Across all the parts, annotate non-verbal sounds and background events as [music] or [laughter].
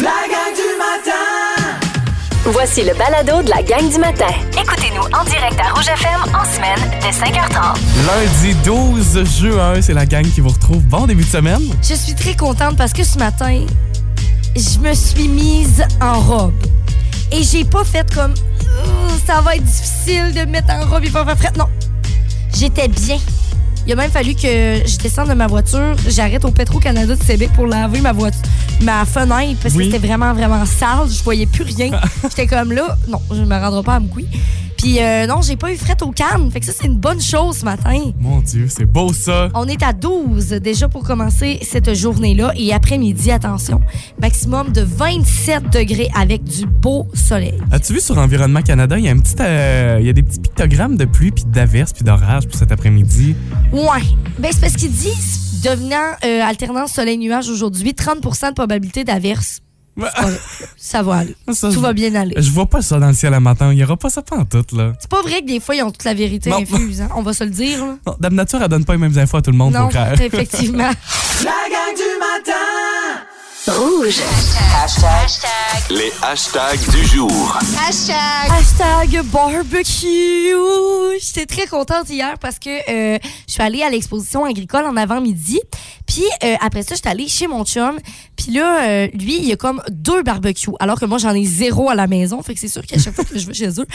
La gang du matin! Voici le balado de la gang du matin. Écoutez-nous en direct à Rouge FM en semaine dès 5h30. Lundi 12 juin, c'est la gang qui vous retrouve. Bon début de semaine. Je suis très contente parce que ce matin, je me suis mise en robe. Et j'ai pas fait comme Oh, ça va être difficile de me mettre en robe et pas faire frais. Non. J'étais bien. Il a même fallu que je descende de ma voiture, j'arrête au Petro-Canada de Québec pour laver ma voiture, ma fenêtre parce Oui. que c'était vraiment, vraiment sale. Je voyais plus rien. [laughs] J'étais comme là, non, je me rendrai pas à Mkoui. Puis euh, non, j'ai pas eu fret au canne. Fait que ça, c'est une bonne chose ce matin. Mon Dieu, c'est beau ça. On est à 12 déjà pour commencer cette journée-là. Et après-midi, attention, maximum de 27 degrés avec du beau soleil. As-tu vu sur Environnement Canada, il y a un petit, euh, il y a des petits pictogrammes de pluie puis d'averse puis d'orage pour cet après-midi? Ouais. Ben, c'est parce qu'ils disent, devenant euh, alternance soleil-nuage aujourd'hui, 30% de probabilité d'averse. Ça va aller. Ça, Tout va bien aller. Je vois pas ça dans le ciel le matin. Il y aura pas ça tout là. C'est pas vrai que des fois, ils ont toute la vérité Non. infuse. hein. On va se le dire. là. Non, Dame Nature, elle donne pas les mêmes infos à tout le monde, Non, mon frère. effectivement. [laughs] La gang du matin! Rouge. Les hashtags du jour. Hashtag barbecue. J'étais très contente hier parce que euh, je suis allée à l'exposition agricole en avant-midi. Puis euh, après ça, j'étais allée chez mon chum. Puis là, euh, lui, il y a comme deux barbecues. Alors que moi, j'en ai zéro à la maison. Fait que c'est sûr qu'à chaque fois que je vais chez eux,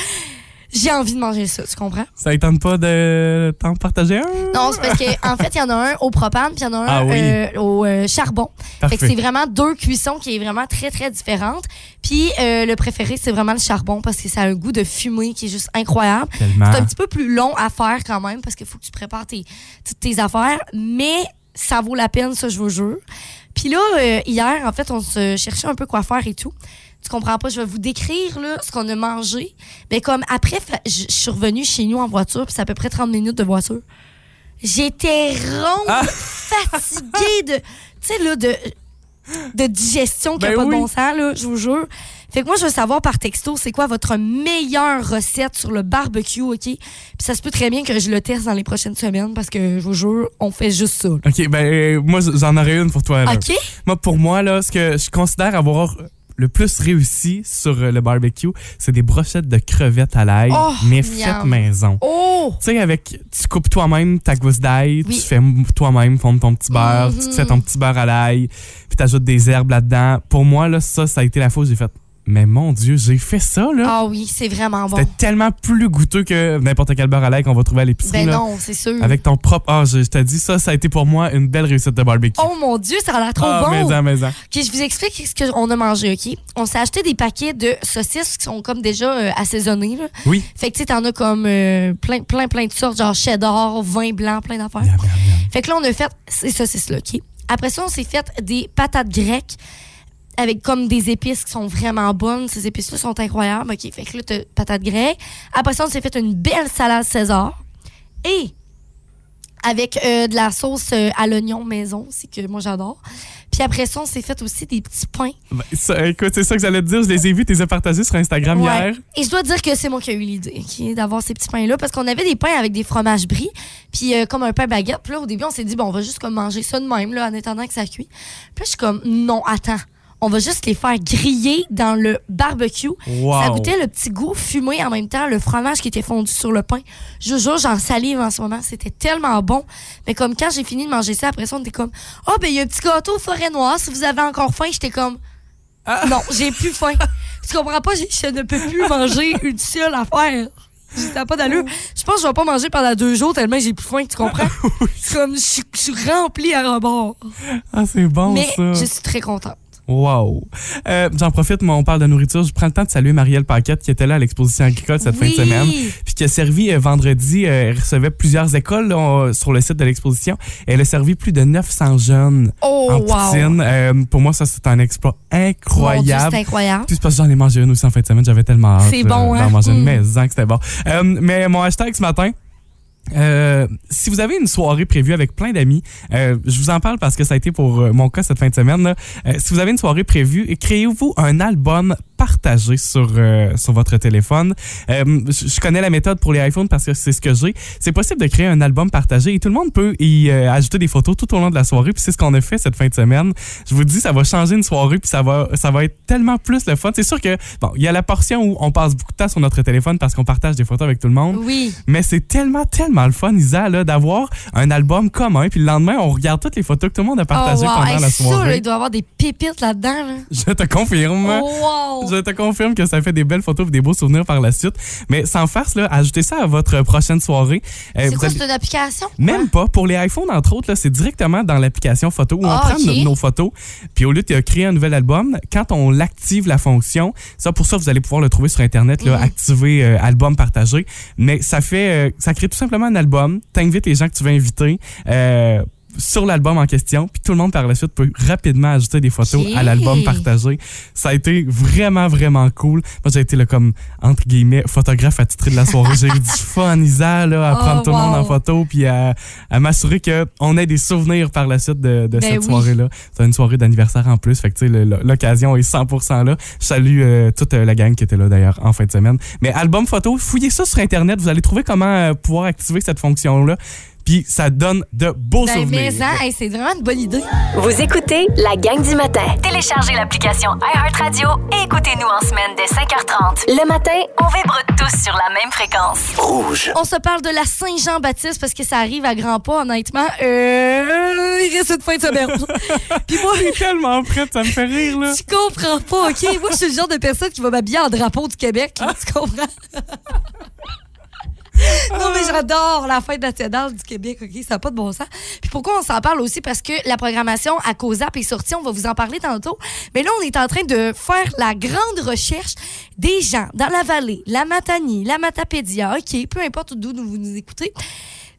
j'ai envie de manger ça. Tu comprends? Ça ne tente pas de t'en partager un? Non, c'est parce qu'en en fait, il y en a un au propane, puis il y en a un Ah oui. euh, au euh, charbon. Fait que Parfait. c'est vraiment deux cuissons qui est vraiment très, très différentes. Puis euh, le préféré, c'est vraiment le charbon parce que ça a un goût de fumée qui est juste incroyable. Tellement. C'est un petit peu plus long à faire quand même parce qu'il faut que tu prépares tes, toutes tes affaires, mais ça vaut la peine, ça, je vous jure. Puis là, euh, hier, en fait, on se cherchait un peu quoi faire et tout. Tu comprends pas, je vais vous décrire là, ce qu'on a mangé. Mais comme après, je je suis revenue chez nous en voiture, puis c'est à peu près 30 minutes de voiture. J'étais ronde, Ah! fatiguée de, tu sais, là, de, de digestion qui n'a Ben pas oui. de bon sens, là, je vous jure. Fait que moi, je veux savoir par texto, c'est quoi votre meilleure recette sur le barbecue, OK? Puis ça se peut très bien que je le teste dans les prochaines semaines parce que, je vous jure, on fait juste ça. OK, ben moi j'en aurais une pour toi. Là. OK? Moi, pour moi, là, ce que je considère avoir le plus réussi sur euh, le barbecue, c'est des brochettes de crevettes à l'ail, Oh, mais faites maison. Oh! Tu sais, avec, tu coupes toi-même ta gousse d'ail, Oui. tu fais toi-même fondre ton petit beurre, Mhm. tu te fais ton petit beurre à l'ail, puis t'ajoutes des herbes là-dedans. Pour moi, là, ça, ça a été la où j'ai fait, mais mon Dieu, j'ai fait ça, là. Ah oui, c'est vraiment bon. C'était tellement plus goûteux que n'importe quel beurre à l'ail qu'on va trouver à l'épicerie, Ben là. non, c'est sûr. Avec ton propre. Ah, je, je te dis, ça, ça a été pour moi une belle réussite de barbecue. Oh mon Dieu, ça a l'air trop ah, bon! maison, maison. OK, je vous explique ce qu'on a mangé, OK? On s'est acheté des paquets de saucisses qui sont comme déjà euh, assaisonnées, là. Oui. Fait que tu sais, t'en as comme euh, plein, plein, plein de sortes, genre cheddar, vin blanc, plein d'affaires. Fait que là, on a fait ces saucisses-là, OK? Après ça, on s'est fait des patates grecques avec comme des épices qui sont vraiment bonnes. Ces épices-là sont incroyables, OK? Fait que là, t'as patates grecques. Après ça, on s'est fait une belle salade César. Et avec euh, de la sauce euh, à l'oignon maison, c'est que moi, j'adore. Puis après ça, on s'est fait aussi des petits pains. Ben, ça, écoute, c'est ça que j'allais te dire. Je les ai vus, tu les as partagés sur Instagram Ouais. hier. Et je dois dire que c'est moi qui ai eu l'idée, d'avoir ces petits pains-là, parce qu'on avait des pains avec des fromages brie, puis euh, comme un pain baguette. Puis là, au début, on s'est dit, bon, on va juste comme manger ça de même, là, en attendant que ça cuit. Puis là, je suis comme, non, attends. On va juste les faire griller dans le barbecue. Wow. Ça goûtait le petit goût fumé en même temps, le fromage qui était fondu sur le pain. Je jure, j'en salive en ce moment. C'était tellement bon. Mais comme quand j'ai fini de manger ça, après ça, on était comme, oh, ben, il y a un petit gâteau forêt noire. Si vous avez encore faim, j'étais comme, non, j'ai plus faim. [laughs] Tu comprends pas? j'ai- Je ne peux plus manger une seule affaire. N'a pas d'allure. Je pense que je vais pas manger pendant deux jours tellement j'ai plus faim, tu comprends? [laughs] Comme, je suis- je suis remplie à rebord. Ah, c'est bon, Mais ça. je suis très contente. Wow. Euh, J'en profite, moi, on parle de nourriture. Je prends le temps de saluer Marielle Paquette qui était là à l'exposition agricole cette Oui. fin de semaine. Puis qui a servi euh, vendredi, euh, elle recevait plusieurs écoles là, sur le site de l'exposition. Elle a servi plus de 900 jeunes Oh, en wow. poutine. Pour moi, ça, c'est un exploit incroyable. c'est incroyable. Puis parce que j'en ai mangé une aussi en fin de semaine. J'avais tellement hâte C'est bon, hein? d'en manger une Mm. maison que c'était bon. Mais mon hashtag ce matin, euh, si vous avez une soirée prévue avec plein d'amis, euh, je vous en parle parce que ça a été pour euh, mon cas cette fin de semaine. là. Euh, si vous avez une soirée prévue, créez-vous un album partager sur, euh, sur votre téléphone. Euh, je connais la méthode pour les iPhones parce que c'est ce que j'ai. C'est possible de créer un album partagé et tout le monde peut y euh, ajouter des photos tout au long de la soirée. Puis c'est ce qu'on a fait cette fin de semaine. Je vous dis, ça va changer une soirée puis ça va, ça va être tellement plus le fun. C'est sûr que, bon, il y a la portion où on passe beaucoup de temps sur notre téléphone parce qu'on partage des photos avec tout le monde. Oui. Mais c'est tellement, tellement le fun, Isa, là, d'avoir un album commun. Puis le lendemain, on regarde toutes les photos que tout le monde a partagées oh, wow. pendant Hey, la soirée. il doit y avoir des pépites là-dedans. Là. Je te confirme. Oh, wow. Je te confirme que ça fait des belles photos et des beaux souvenirs par la suite. Mais sans farce, là, ajoutez ça à votre prochaine soirée. Euh, C'est quoi, allez- c'est une application? Même pas. Pour les iPhones, entre autres, là, c'est directement dans l'application photo où on Ah, prend nos, nos photos. Puis au lieu de créer un nouvel album, quand on l'active la fonction, ça pour ça, vous allez pouvoir le trouver sur Internet, là, Mhm. activer euh, album partagé. Mais ça fait, euh, ça crée tout simplement un album. T'invites les gens que tu veux inviter. euh, sur l'album en question, puis tout le monde par la suite peut rapidement ajouter des photos à l'album partagé. Ça a été vraiment, vraiment cool. Moi, j'ai été là, comme, entre guillemets, photographe attitré de la soirée. J'ai eu du [laughs] fun, Isa, là, à Oh, prendre tout le monde en photo, puis à, à m'assurer qu'on ait des souvenirs par la suite de, de Ben cette oui. soirée-là. C'est une soirée d'anniversaire en plus, fait que l'occasion est 100% là. Je salue euh, toute euh, la gang qui était là d'ailleurs en fin de semaine. Mais album photo, fouillez ça sur Internet, vous allez trouver comment euh, pouvoir activer cette fonction-là. Puis ça donne de beaux Ben, souvenirs. mais hein, hey, c'est vraiment une bonne idée. Vous écoutez la gang du matin. Téléchargez l'application iHeartRadio et écoutez-nous en semaine dès 5h30. Le matin, on vibre tous sur la même fréquence. Rouge. On se parle de la Saint-Jean-Baptiste parce que ça arrive à grands pas, honnêtement. Euh, il reste une fin de semaine. [laughs] Puis moi, Je suis tellement prête, ça me fait rire, là. tu comprends pas, OK? Moi, je suis le genre de personne qui va m'habiller en drapeau du Québec. là, tu comprends? [laughs] [laughs] Non, mais j'adore la fête nationale du Québec, OK? Ça n'a pas de bon sens. Puis pourquoi on s'en parle aussi? Parce que la programmation à COSAP est sortie, on va vous en parler tantôt. Mais là, on est en train de faire la grande recherche des gens dans la vallée, la Matanie, la Matapédia, OK, peu importe d'où vous nous écoutez.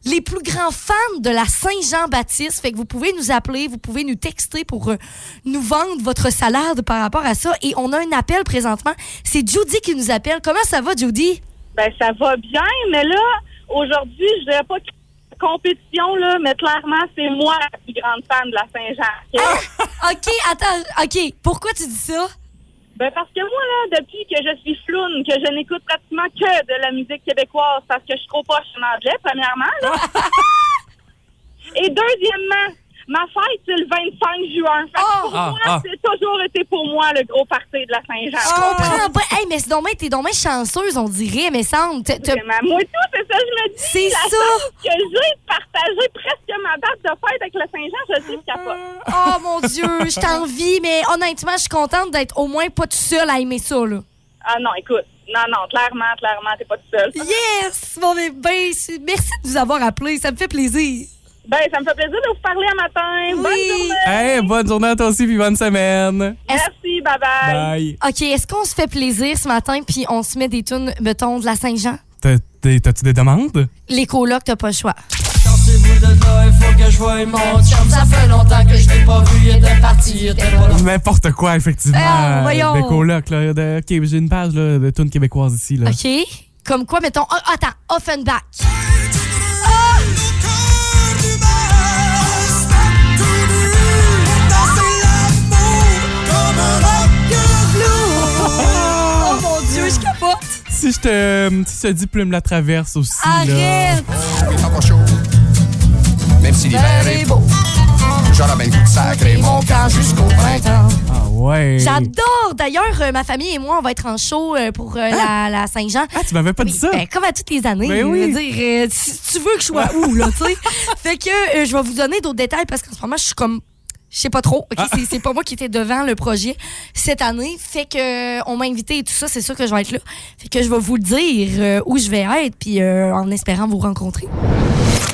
Les plus grands fans de la Saint-Jean-Baptiste. Fait que vous pouvez nous appeler, vous pouvez nous texter pour euh, nous vendre votre salade par rapport à ça. Et on a un appel présentement. C'est Judy qui nous appelle. Comment ça va, Judy? Ben, ça va bien, mais là, aujourd'hui, je dirais pas que compétition, là, mais clairement, c'est moi la plus grande fan de la Saint-Jean. OK? [laughs] OK, attends. OK, pourquoi tu dis ça? Ben, parce que moi, là, depuis que je suis floune, que je n'écoute pratiquement que de la musique québécoise parce que je suis trop poche en anglais, premièrement, là. [laughs] Et deuxièmement, ma fête, c'est le 25 juin. Fait que Oh! pour Ah, moi, ah. c'est toujours été pour moi le gros party de la Je Saint-Jean. comprends pas. Hey, mais c'est donc t'es donc chanceuse, on dirait, mais semble. Moi, tout, c'est ça, je me dis. C'est ça. chance que j'ai de partager presque ma date de fête avec le Saint-Jean, je sais que capote. Oh mon Dieu, je t'envie, mais honnêtement, je suis contente d'être au moins pas tout seul à aimer ça, là. Ah non, écoute. Non, non, clairement, clairement, t'es pas tout seul. Yes! Bon, mais ben, merci de nous avoir appelés, ça me fait plaisir. Ben, ça me fait plaisir de vous parler un matin. Bonne journée. Hey, bonne journée à toi aussi, puis bonne semaine. Merci, bye bye. Bye. OK, est-ce qu'on se fait plaisir ce matin puis on se met des tunes, mettons, de la Saint-Jean? T'as- t'as- T'as-tu des demandes? Les colocs, t'as pas le choix. Sortez-vous de là, il faut que je voie mon chum. Ça fait longtemps que je t'ai pas vu, il était parti. N'importe quoi, effectivement. Ah, voyons. Des colocs, là. De, OK, j'ai une page là, de tunes québécoises ici. Là. OK? Comme quoi, mettons, oh, attends, Offenbach. Si je te, si je te dis Plume la traverse aussi. Là. Arrête! Chaud. Même si l'hiver est beau, j'aurai bien goût de sacrer mon camp jusqu'au printemps. Ah ouais. J'adore! D'ailleurs, euh, ma famille et moi, on va être en show euh, pour euh, la, la Saint-Jean. Ah, tu m'avais pas Oui, dit ça? ben, comme à toutes les années. Ben je oui. veux dire, euh, tu, tu veux que je sois où, là, tu sais? [laughs] fait que euh, je vais vous donner d'autres détails parce qu'en ce moment, je suis comme. Je sais pas trop. OK? Ah. C'est- pas moi qui étais devant le projet cette année. Fait que euh, on m'a invité et tout ça, c'est sûr que je vais être là. Fait que je vais vous le dire euh, où je vais être, puis euh, en espérant vous rencontrer.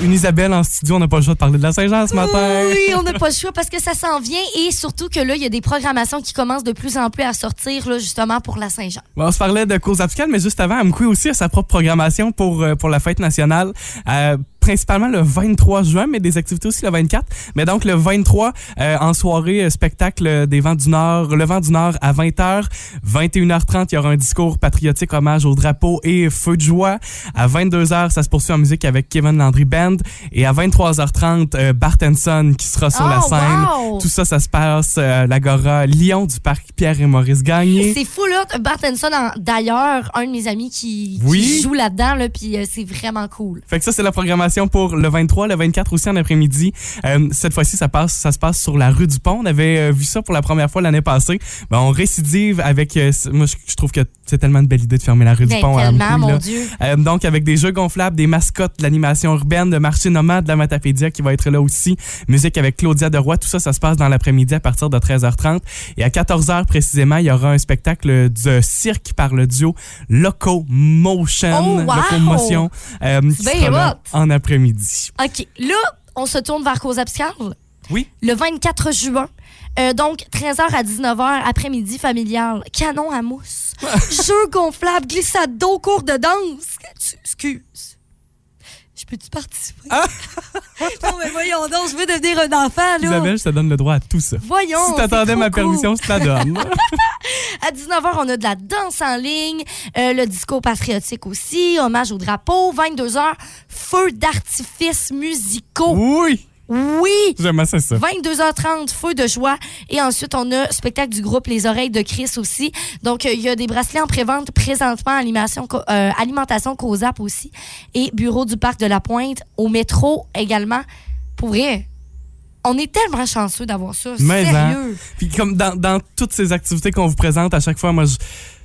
Une Isabelle en studio, on n'a pas le choix de parler de la Saint-Jean ce matin. Oui, on n'a [laughs] pas le choix parce que ça s'en vient et surtout que là, il y a des programmations qui commencent de plus en plus à sortir, là, justement, pour la Saint-Jean. Bon, on se parlait de cause abscale, mais juste avant, Amkoui aussi a sa propre programmation pour, euh, pour la fête nationale. Euh, principalement le 23 juin, mais des activités aussi le 24. Mais donc le 23, euh, en soirée, euh, spectacle des Vents du Nord, le Vent du Nord à 20h. 21h30, il y aura un discours patriotique, hommage au drapeau et feu de joie. À 22h, ça se poursuit en musique avec Kevin Landry Band. Et à 23h30, euh, Bartenson qui sera sur Oh, la scène. wow! Tout ça, ça se passe euh, à l'Agora Lyon du parc Pierre et Maurice Gagné. C'est fou, là. Bartenson, en- d'ailleurs, un de mes amis qui, joue là-dedans, là, puis euh, c'est vraiment cool. Fait que ça, c'est la programmation pour le 23, le 24 aussi en après-midi. Euh, cette fois-ci, ça passe, ça se passe sur la rue du Pont. On avait euh, vu ça pour la première fois l'année passée. Ben, on récidive avec. euh, moi, je, trouve que c'est tellement une belle idée de fermer la rue Ben, du Pont. à tellement, Amqui, mon là. Dieu. Euh, donc, avec des jeux gonflables, des mascottes, de l'animation urbaine, de marché nomade, de la Matapédia qui va être là aussi. Musique avec Claudia Deroy. Tout ça, ça se passe dans l'après-midi à partir de 13h30. Et à 14h précisément, il y aura un spectacle de cirque par le duo Locomotion. Oh, wow! Locomotion. euh, qui sera en après-midi. OK, là, on se tourne vers Cause Abscale. Oui. Le 24 juin. Euh, donc, 13h à 19h, après-midi familial. Canon à mousse. [laughs] Jeux gonflables, glissade d'eau, cours de danse. Excuse. Peux-tu participer? [laughs] non, mais voyons donc, je veux devenir un enfant, là. Isabelle, je te donne le droit à tout ça. Voyons. si t'attendais ma permission, je te la donne. [laughs] [laughs] À 19h, on a de la danse en ligne, euh, le disco patriotique aussi, hommage au drapeau. 22h, feux d'artifice musicaux. oui, Oui! j'aime assez ça. 22h30, feu de joie. Et ensuite, on a spectacle du groupe Les Oreilles de Chris aussi. Donc, euh, il y a des bracelets en prévente présentement, animation, euh, alimentation COSAP aussi. Et bureau du Parc de la Pointe, au métro également. Pour vrai, on est tellement chanceux d'avoir ça. Mais, hein. Sérieux. Puis comme dans, dans toutes ces activités qu'on vous présente, à chaque fois, moi, je,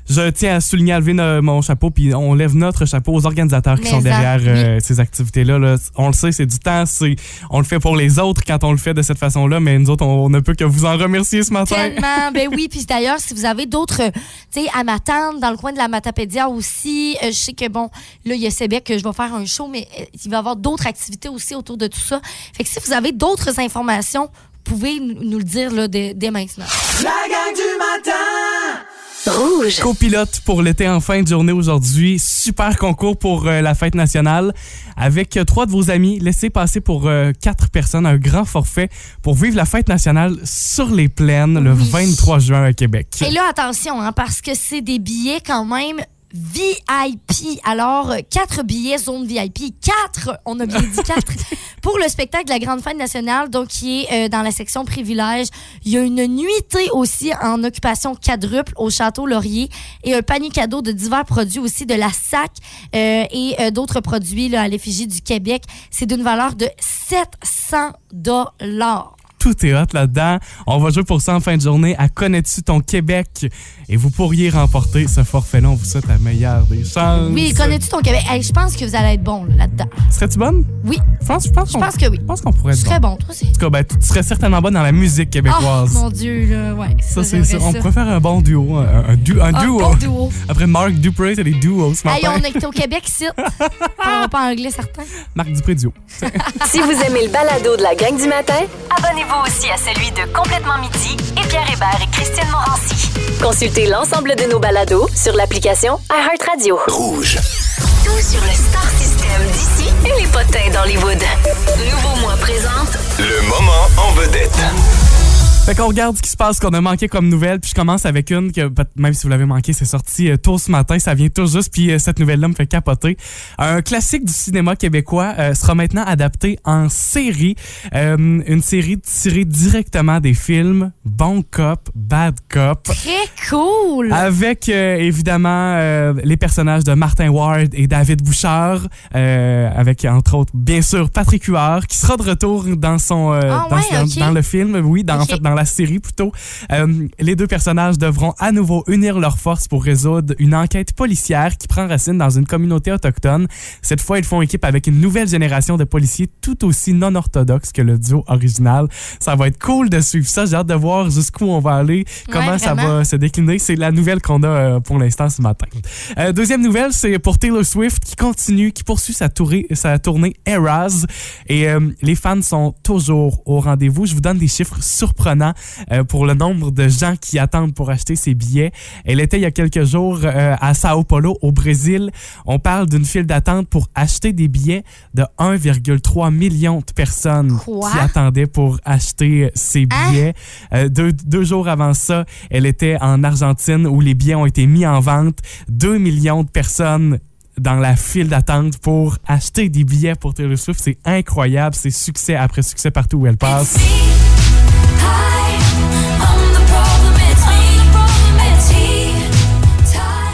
je tiens à souligner, à lever mon chapeau, puis on lève notre chapeau aux organisateurs qui Mais sont derrière oui. euh, ces activités-là. là. On le sait, c'est du temps, c'est on le fait pour les autres quand on le fait de cette façon-là, mais nous autres, on, ne peut que vous en remercier ce matin. Tellement, ben oui. [laughs] Puis d'ailleurs, si vous avez d'autres, euh, tu sais, à m'attendre, dans le coin de la Matapédia aussi, euh, je sais que bon, là, il y a Sébec que je vais faire un show, mais euh, il va y avoir d'autres activités aussi autour de tout ça. Fait que si vous avez d'autres informations, vous pouvez nous nous le dire là, dès, dès maintenant. La gang du matin Rouge. Copilote pour l'été en fin de journée aujourd'hui. Super concours pour euh, la fête nationale. Avec euh, trois de vos amis, laissez passer pour euh, quatre personnes un grand forfait pour vivre la fête nationale sur les plaines le Oui. 23 juin à Québec. Et là, attention, hein, parce que c'est des billets quand même VIP. Alors, quatre billets zone VIP. Quatre, on a bien dit [laughs] quatre. pour le spectacle de la Grande Fête nationale, donc qui est euh, dans la section privilège. Il y a une nuitée aussi en occupation quadruple au Château Laurier et un panier cadeau de divers produits aussi de la SAC euh, et euh, d'autres produits là, à l'effigie du Québec. C'est d'une valeur de 700 dollars. Tout est hot là-dedans. On va jouer pour ça en fin de journée à Connais-tu ton Québec? Et vous pourriez remporter ce forfait-là. On vous souhaite la meilleure des chances. Oui, connais-tu ton Québec? Hey, je pense que vous allez être bon là, là-dedans. Serais-tu bonne? Oui, Je pense, je pense, je que oui. je pense qu'on pourrait Tu être serais bon. bon, toi aussi. En tout cas, ben, tu serais certainement bonne dans la musique Oh, québécoise. mon Dieu, là, ouais. ça, c'est ça. On pourrait faire un bon duo. Un, un du- un duo. bon duo. [laughs] Après Marc Dupré, c'est des duos ce Hey, on est au Québec ici. on [laughs] va pas anglais, certain. Marc Dupré duo. [laughs] Si vous aimez le balado de la gang du matin, abonnez-vous aussi à celui de Complètement Midi et Pierre Hébert et Christiane Morancy. Consultez l'ensemble de nos balados sur l'application iHeartRadio. Rouge. Tout sur le Star System d'ici et les potins d'Hollywood. Nouveau mois présente Le moment en vedette. Fait qu'on regarde ce qui se passe, qu'on a manqué comme nouvelle. Puis je commence avec une que, même si vous l'avez manqué, c'est sorti euh, tôt ce matin. Ça vient tout juste. Puis euh, cette nouvelle-là me fait capoter. Un classique du cinéma québécois euh, sera maintenant adapté en série. Euh, une série tirée directement des films Bon Cop, Bad Cop. Très cool. Avec euh, évidemment les personnages de Martin Ward et David Bouchard, avec entre autres bien sûr Patrick Huard qui sera de retour dans son Ah dans, ouais, dans- ok. dans le film, oui, dans, en fait dans la série plutôt. Euh, les deux personnages devront à nouveau unir leurs forces pour résoudre une enquête policière qui prend racine dans une communauté autochtone. Cette fois, ils font équipe avec une nouvelle génération de policiers tout aussi non orthodoxes que le duo original. Ça va être cool de suivre ça. J'ai hâte de voir jusqu'où on va aller, comment Ouais, ça va se décliner. C'est la nouvelle qu'on a euh, pour l'instant ce matin. Euh, deuxième nouvelle, c'est pour Taylor Swift qui continue, qui poursuit sa, tournée, sa tournée Eras. Et euh, les fans sont toujours au rendez-vous. Je vous donne des chiffres surprenants euh, pour le nombre de gens qui attendent pour acheter ses billets. Elle était il y a quelques jours euh, à Sao Paulo, au Brésil. On parle d'une file d'attente pour acheter des billets de 1,3 million de personnes Quoi? qui attendaient pour acheter ces Hein? billets. Euh, deux, deux jours avant ça, elle était en Argentine où les billets ont été mis en vente. 2 millions de personnes dans la file d'attente pour acheter des billets pour Taylor Swift. C'est incroyable. C'est succès après succès partout où elle passe.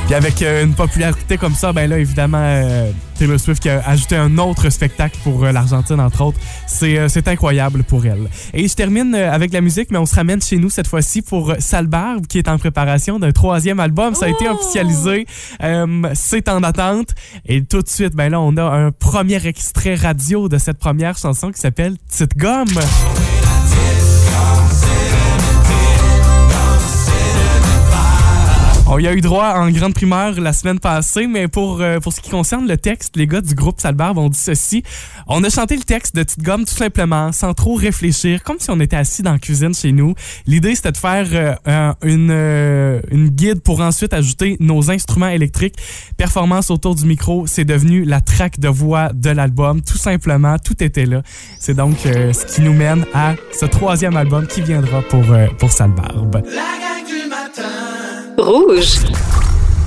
Puis avec euh, une popularité comme ça, ben là, évidemment, euh, Taylor Swift qui a ajouté un autre spectacle pour euh, l'Argentine, entre autres. C'est euh, c'est incroyable pour elle. Et je termine avec la musique, mais on se ramène chez nous cette fois-ci pour Salbarbe, qui est en préparation d'un troisième album. Ça a été officialisé. Euh, C'est en attente. Et tout de suite, ben là, on a un premier extrait radio de cette première chanson qui s'appelle Petite Gomme. On y a eu droit en grande primeur la semaine passée, mais pour, euh, pour ce qui concerne le texte, les gars du groupe Salbarbe ont dit ceci. On a chanté le texte de Petite Gomme tout simplement, sans trop réfléchir, comme si on était assis dans la cuisine chez nous. L'idée, c'était de faire euh, un- une, euh, une guide pour ensuite ajouter nos instruments électriques. Performance autour du micro, c'est devenu la track de voix de l'album. Tout simplement, tout était là. C'est donc euh, ce qui nous mène à ce troisième album qui viendra pour, euh, pour Salbarbe. Rouge.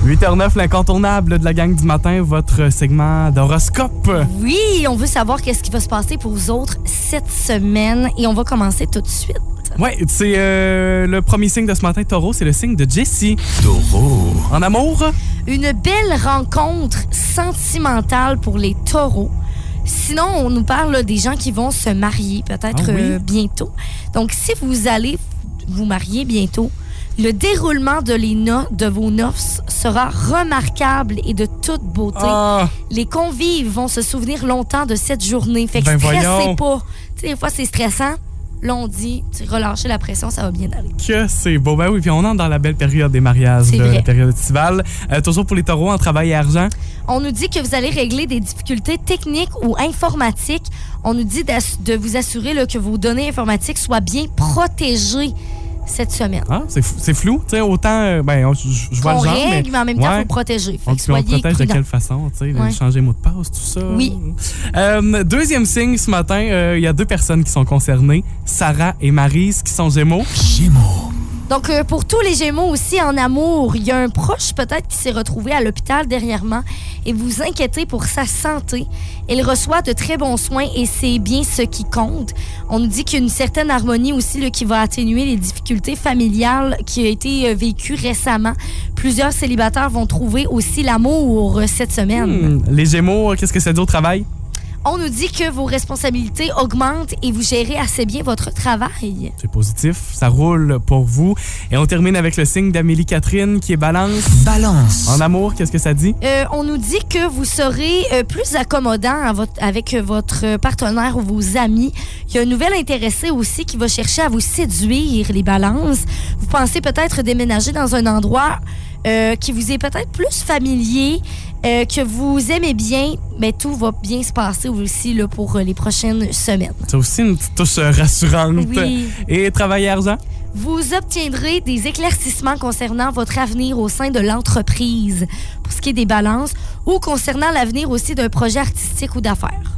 8h09, l'incontournable de la gang du matin, votre segment d'horoscope. Oui, on veut savoir qu'est-ce qui va se passer pour vous autres cette semaine et on va commencer tout de suite. Ouais, c'est euh, le premier signe de ce matin, Taureau, c'est le signe de Jessie. Taureau. En amour, Une belle rencontre sentimentale pour les taureaux. Sinon, on nous parle là, des gens qui vont se marier peut-être Ah oui? euh, bientôt. Donc, si vous allez vous marier bientôt, le déroulement de, les no- de vos noces sera remarquable et de toute beauté. Ah, Les convives vont se souvenir longtemps de cette journée. Fait que Ben stressez voyons. pas. Tu sais, des fois, c'est stressant. Là, on dit, relâchez la pression, ça va bien aller. que c'est beau. Ben oui, puis on entre dans la belle période des mariages, vrai. la période estivale. Euh, toujours pour les taureaux en travail et argent. On nous dit que vous allez régler des difficultés techniques ou informatiques. On nous dit de vous assurer là, que vos données informatiques soient bien protégées cette semaine. Ah, c'est flou. Tu sais, autant, euh, ben, on- je je vois le genre, mais... règle, mais en même temps, il Ouais. faut protéger. Fait On, on protège de quelle façon, tu sais, Ouais. changer mot de passe, tout ça. Oui. Euh, deuxième signe ce matin, euh, il y a deux personnes qui sont concernées, Sarah et Maryse, qui sont Gémeaux. Donc, euh, pour tous les Gémeaux aussi en amour, il y a un proche peut-être qui s'est retrouvé à l'hôpital dernièrement et vous inquiétez pour sa santé. Il reçoit de très bons soins et c'est bien ce qui compte. On nous dit qu'il y a une certaine harmonie aussi qui va atténuer les difficultés familiales qui a été euh, vécues récemment. Plusieurs célibataires vont trouver aussi l'amour euh, cette semaine. Hmm, Les Gémeaux, qu'est-ce que ça dit au travail? On nous dit que vos responsabilités augmentent et vous gérez assez bien votre travail. C'est positif, ça roule pour vous. Et on termine avec le signe d'Amélie Catherine qui est balance. Balance. En amour, qu'est-ce que ça dit? Euh, on nous dit que vous serez euh, plus accommodant à votre- avec euh, votre partenaire ou vos amis. Il y a un nouvel intéressé aussi qui va chercher à vous séduire, les balances. Vous pensez peut-être déménager dans un endroit euh, qui vous est peut-être plus familier, euh, que vous aimez bien. Mais tout va bien se passer aussi là, pour euh, les prochaines semaines. C'est aussi une petite touche euh, rassurante. Oui. Et travail et argent? Vous obtiendrez des éclaircissements concernant votre avenir au sein de l'entreprise, pour ce qui est des balances, ou concernant l'avenir aussi d'un projet artistique ou d'affaires.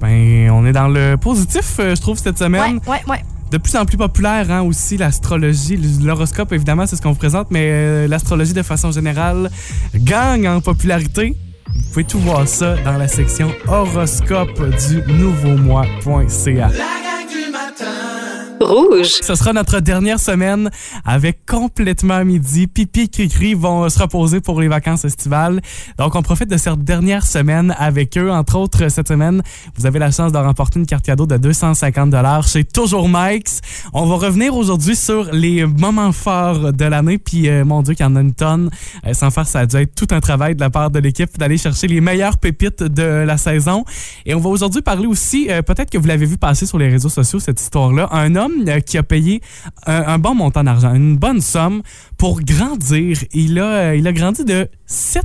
Ben, on est dans le positif, je trouve, cette semaine. Ouais, ouais, ouais. De plus en plus populaire, hein, aussi, l'astrologie. L'horoscope, évidemment, c'est ce qu'on vous présente, mais euh, l'astrologie, de façon générale, gagne en popularité. Vous pouvez tout voir ça dans la section horoscope du nouveaumois.ca. La gang du matin. Rouge. Ce sera notre dernière semaine avec complètement midi. Pipi et Cricri vont se reposer pour les vacances estivales. Donc, on profite de cette dernière semaine avec eux. Entre autres, cette semaine, vous avez la chance de remporter une carte cadeau de 250 chez Toujours Mike's. On va revenir aujourd'hui sur les moments forts de l'année. Puis, euh, mon Dieu, qu'il y en a une tonne. Euh, sans faire, ça a dû être tout un travail de la part de l'équipe d'aller chercher les meilleures pépites de la saison. Et on va aujourd'hui parler aussi, euh, peut-être que vous l'avez vu passer sur les réseaux sociaux, cette histoire-là, un homme euh, qui a payé un, bon montant d'argent, une bonne somme pour grandir. Il a, euh, il a grandi de 7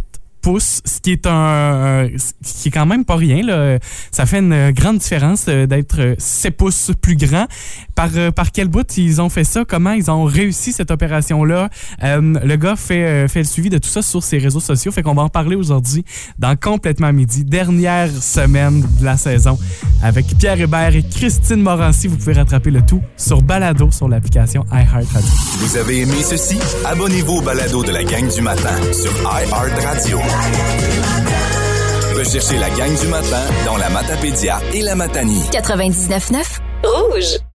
ce qui est un, qui est quand même pas rien. Là. Ça fait une grande différence euh, d'être euh, 7 pouces plus grand. Par, euh, par quel bout ils ont fait ça? Comment ils ont réussi cette opération-là? Euh, le gars fait, fait le suivi de tout ça sur ses réseaux sociaux. Fait qu'on va en parler aujourd'hui dans Complètement Midi, dernière semaine de la saison. Avec Pierre Hébert et Christine Morancy, vous pouvez rattraper le tout sur Balado sur l'application iHeartRadio. Vous avez aimé ceci? Abonnez-vous au balado de la gang du matin sur iHeartRadio. Recherchez la gang du matin dans la Matapédia et la Matanie. 99.9. Rouge.